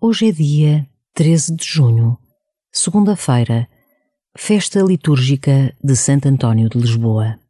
Hoje é dia 13 de junho, segunda-feira, festa litúrgica de Santo António de Lisboa.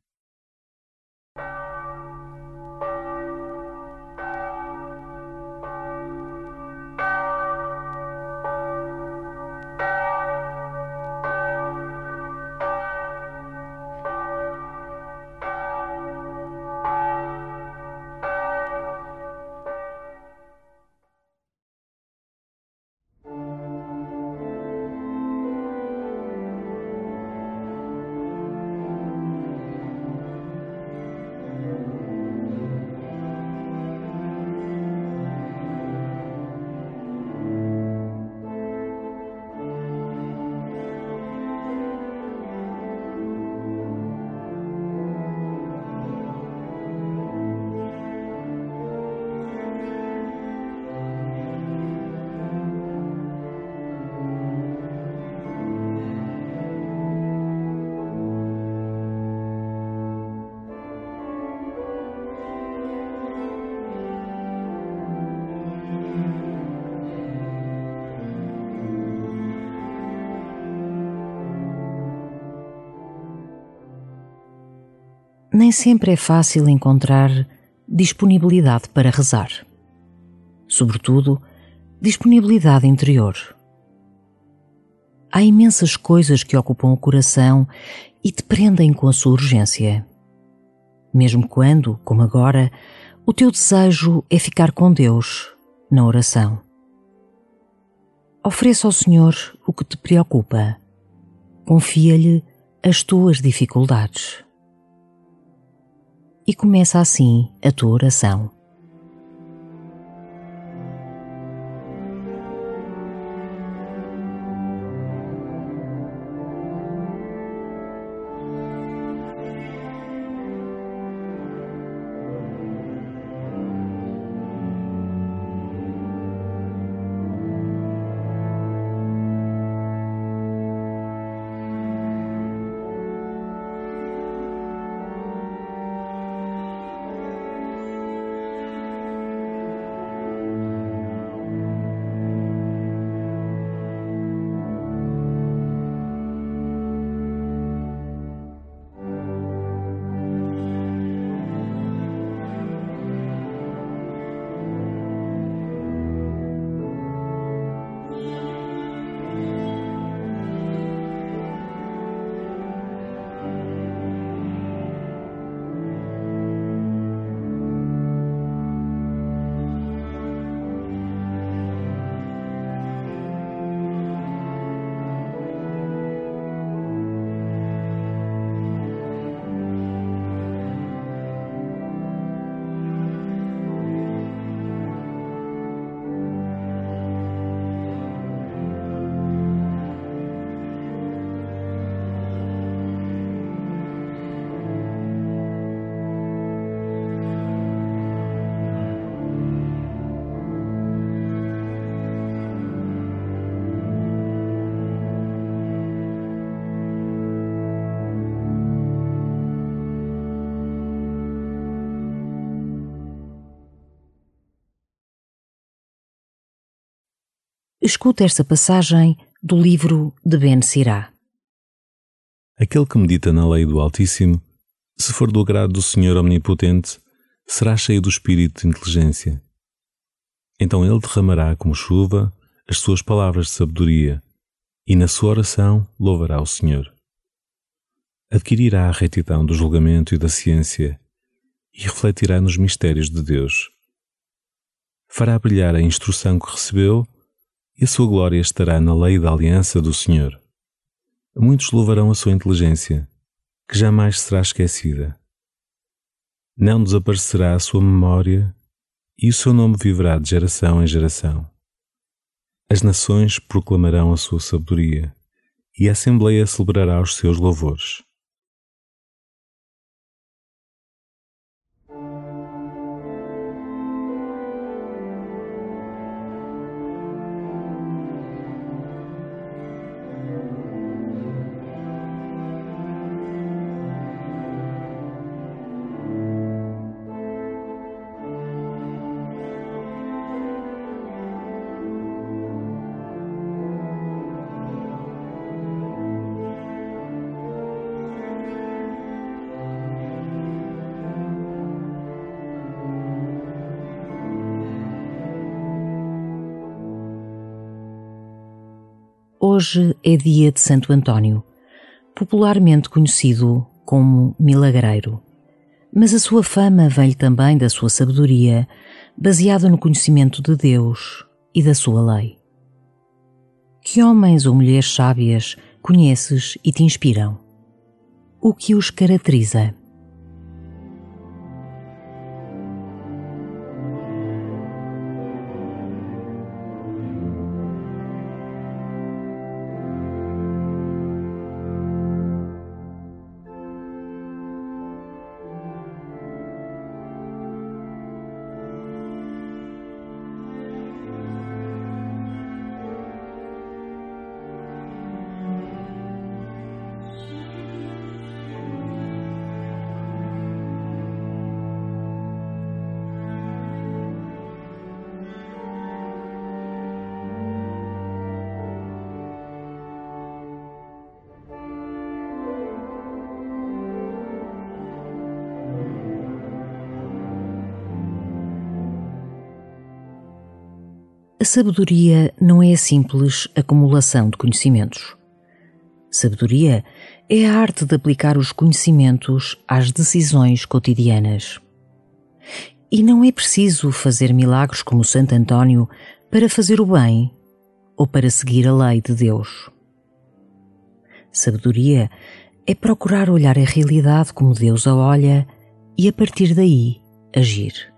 Nem sempre é fácil encontrar disponibilidade para rezar. Sobretudo, disponibilidade interior. Há imensas coisas que ocupam o coração e te prendem com a sua urgência. Mesmo quando, como agora, o teu desejo é ficar com Deus na oração. Ofereça ao Senhor o que te preocupa. Confia-lhe as tuas dificuldades e começa assim a tua oração. Escuta esta passagem do livro de Ben Sirá. Aquele que medita na lei do Altíssimo, se for do agrado do Senhor Omnipotente, será cheio do espírito de inteligência. Então ele derramará como chuva as suas palavras de sabedoria, e na sua oração louvará o Senhor. Adquirirá a retidão do julgamento e da ciência, e refletirá nos mistérios de Deus. Fará brilhar a instrução que recebeu e a sua glória estará na lei da aliança do Senhor. Muitos louvarão a sua inteligência, que jamais será esquecida. Não desaparecerá a sua memória e o seu nome viverá de geração em geração. As nações proclamarão a sua sabedoria e a Assembleia celebrará os seus louvores. Hoje é dia de Santo António, popularmente conhecido como milagreiro. Mas a sua fama vem também da sua sabedoria, baseada no conhecimento de Deus e da sua lei. Que homens ou mulheres sábias conheces e te inspiram? O que os caracteriza? Sabedoria não é a simples acumulação de conhecimentos. Sabedoria é a arte de aplicar os conhecimentos às decisões cotidianas. E não é preciso fazer milagres como Santo António para fazer o bem ou para seguir a lei de Deus. Sabedoria é procurar olhar a realidade como Deus a olha e a partir daí agir.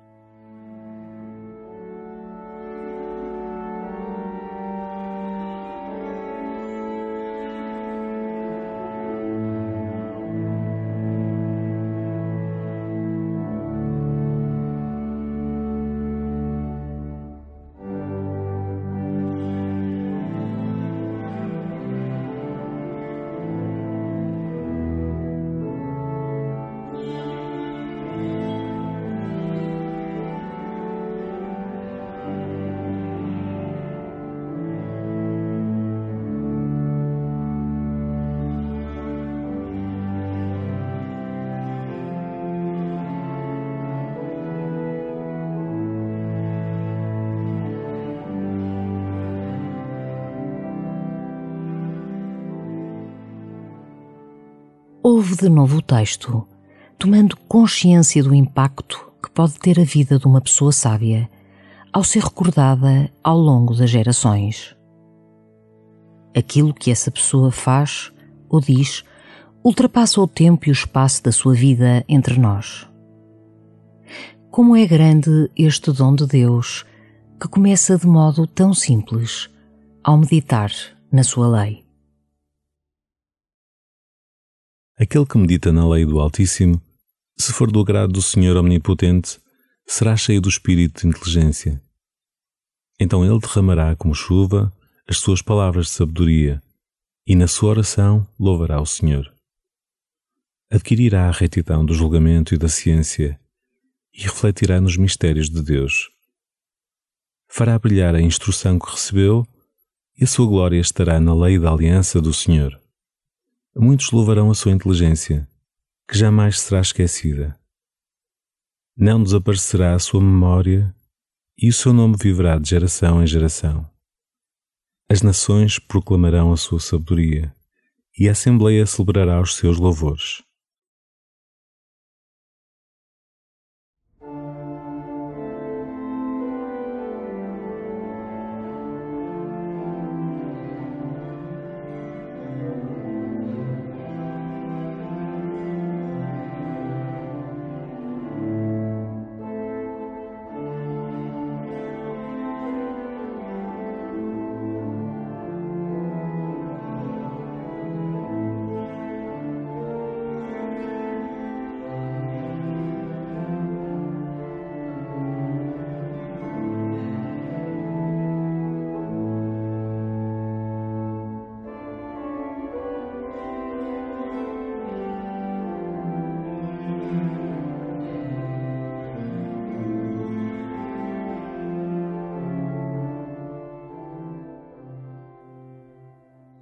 Ouve de novo o texto, tomando consciência do impacto que pode ter a vida de uma pessoa sábia ao ser recordada ao longo das gerações. Aquilo que essa pessoa faz ou diz ultrapassa o tempo e o espaço da sua vida entre nós. Como é grande este dom de Deus que começa de modo tão simples ao meditar na sua lei. Aquele que medita na lei do Altíssimo, se for do agrado do Senhor Omnipotente, será cheio do espírito de inteligência. Então ele derramará como chuva as suas palavras de sabedoria, e na sua oração louvará o Senhor. Adquirirá a retidão do julgamento e da ciência, e refletirá nos mistérios de Deus. Fará brilhar a instrução que recebeu, e a sua glória estará na lei da aliança do Senhor muitos louvarão a sua inteligência, que jamais será esquecida. Não desaparecerá a sua memória e o seu nome viverá de geração em geração. As nações proclamarão a sua sabedoria e a Assembleia celebrará os seus louvores.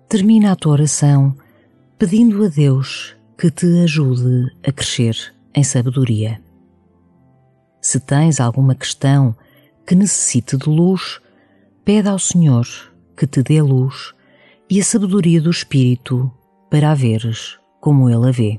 Termina a tua oração pedindo a Deus que te ajude a crescer em sabedoria. Se tens alguma questão que necessite de luz, pede ao Senhor que te dê luz e a sabedoria do Espírito para a veres como Ele a vê.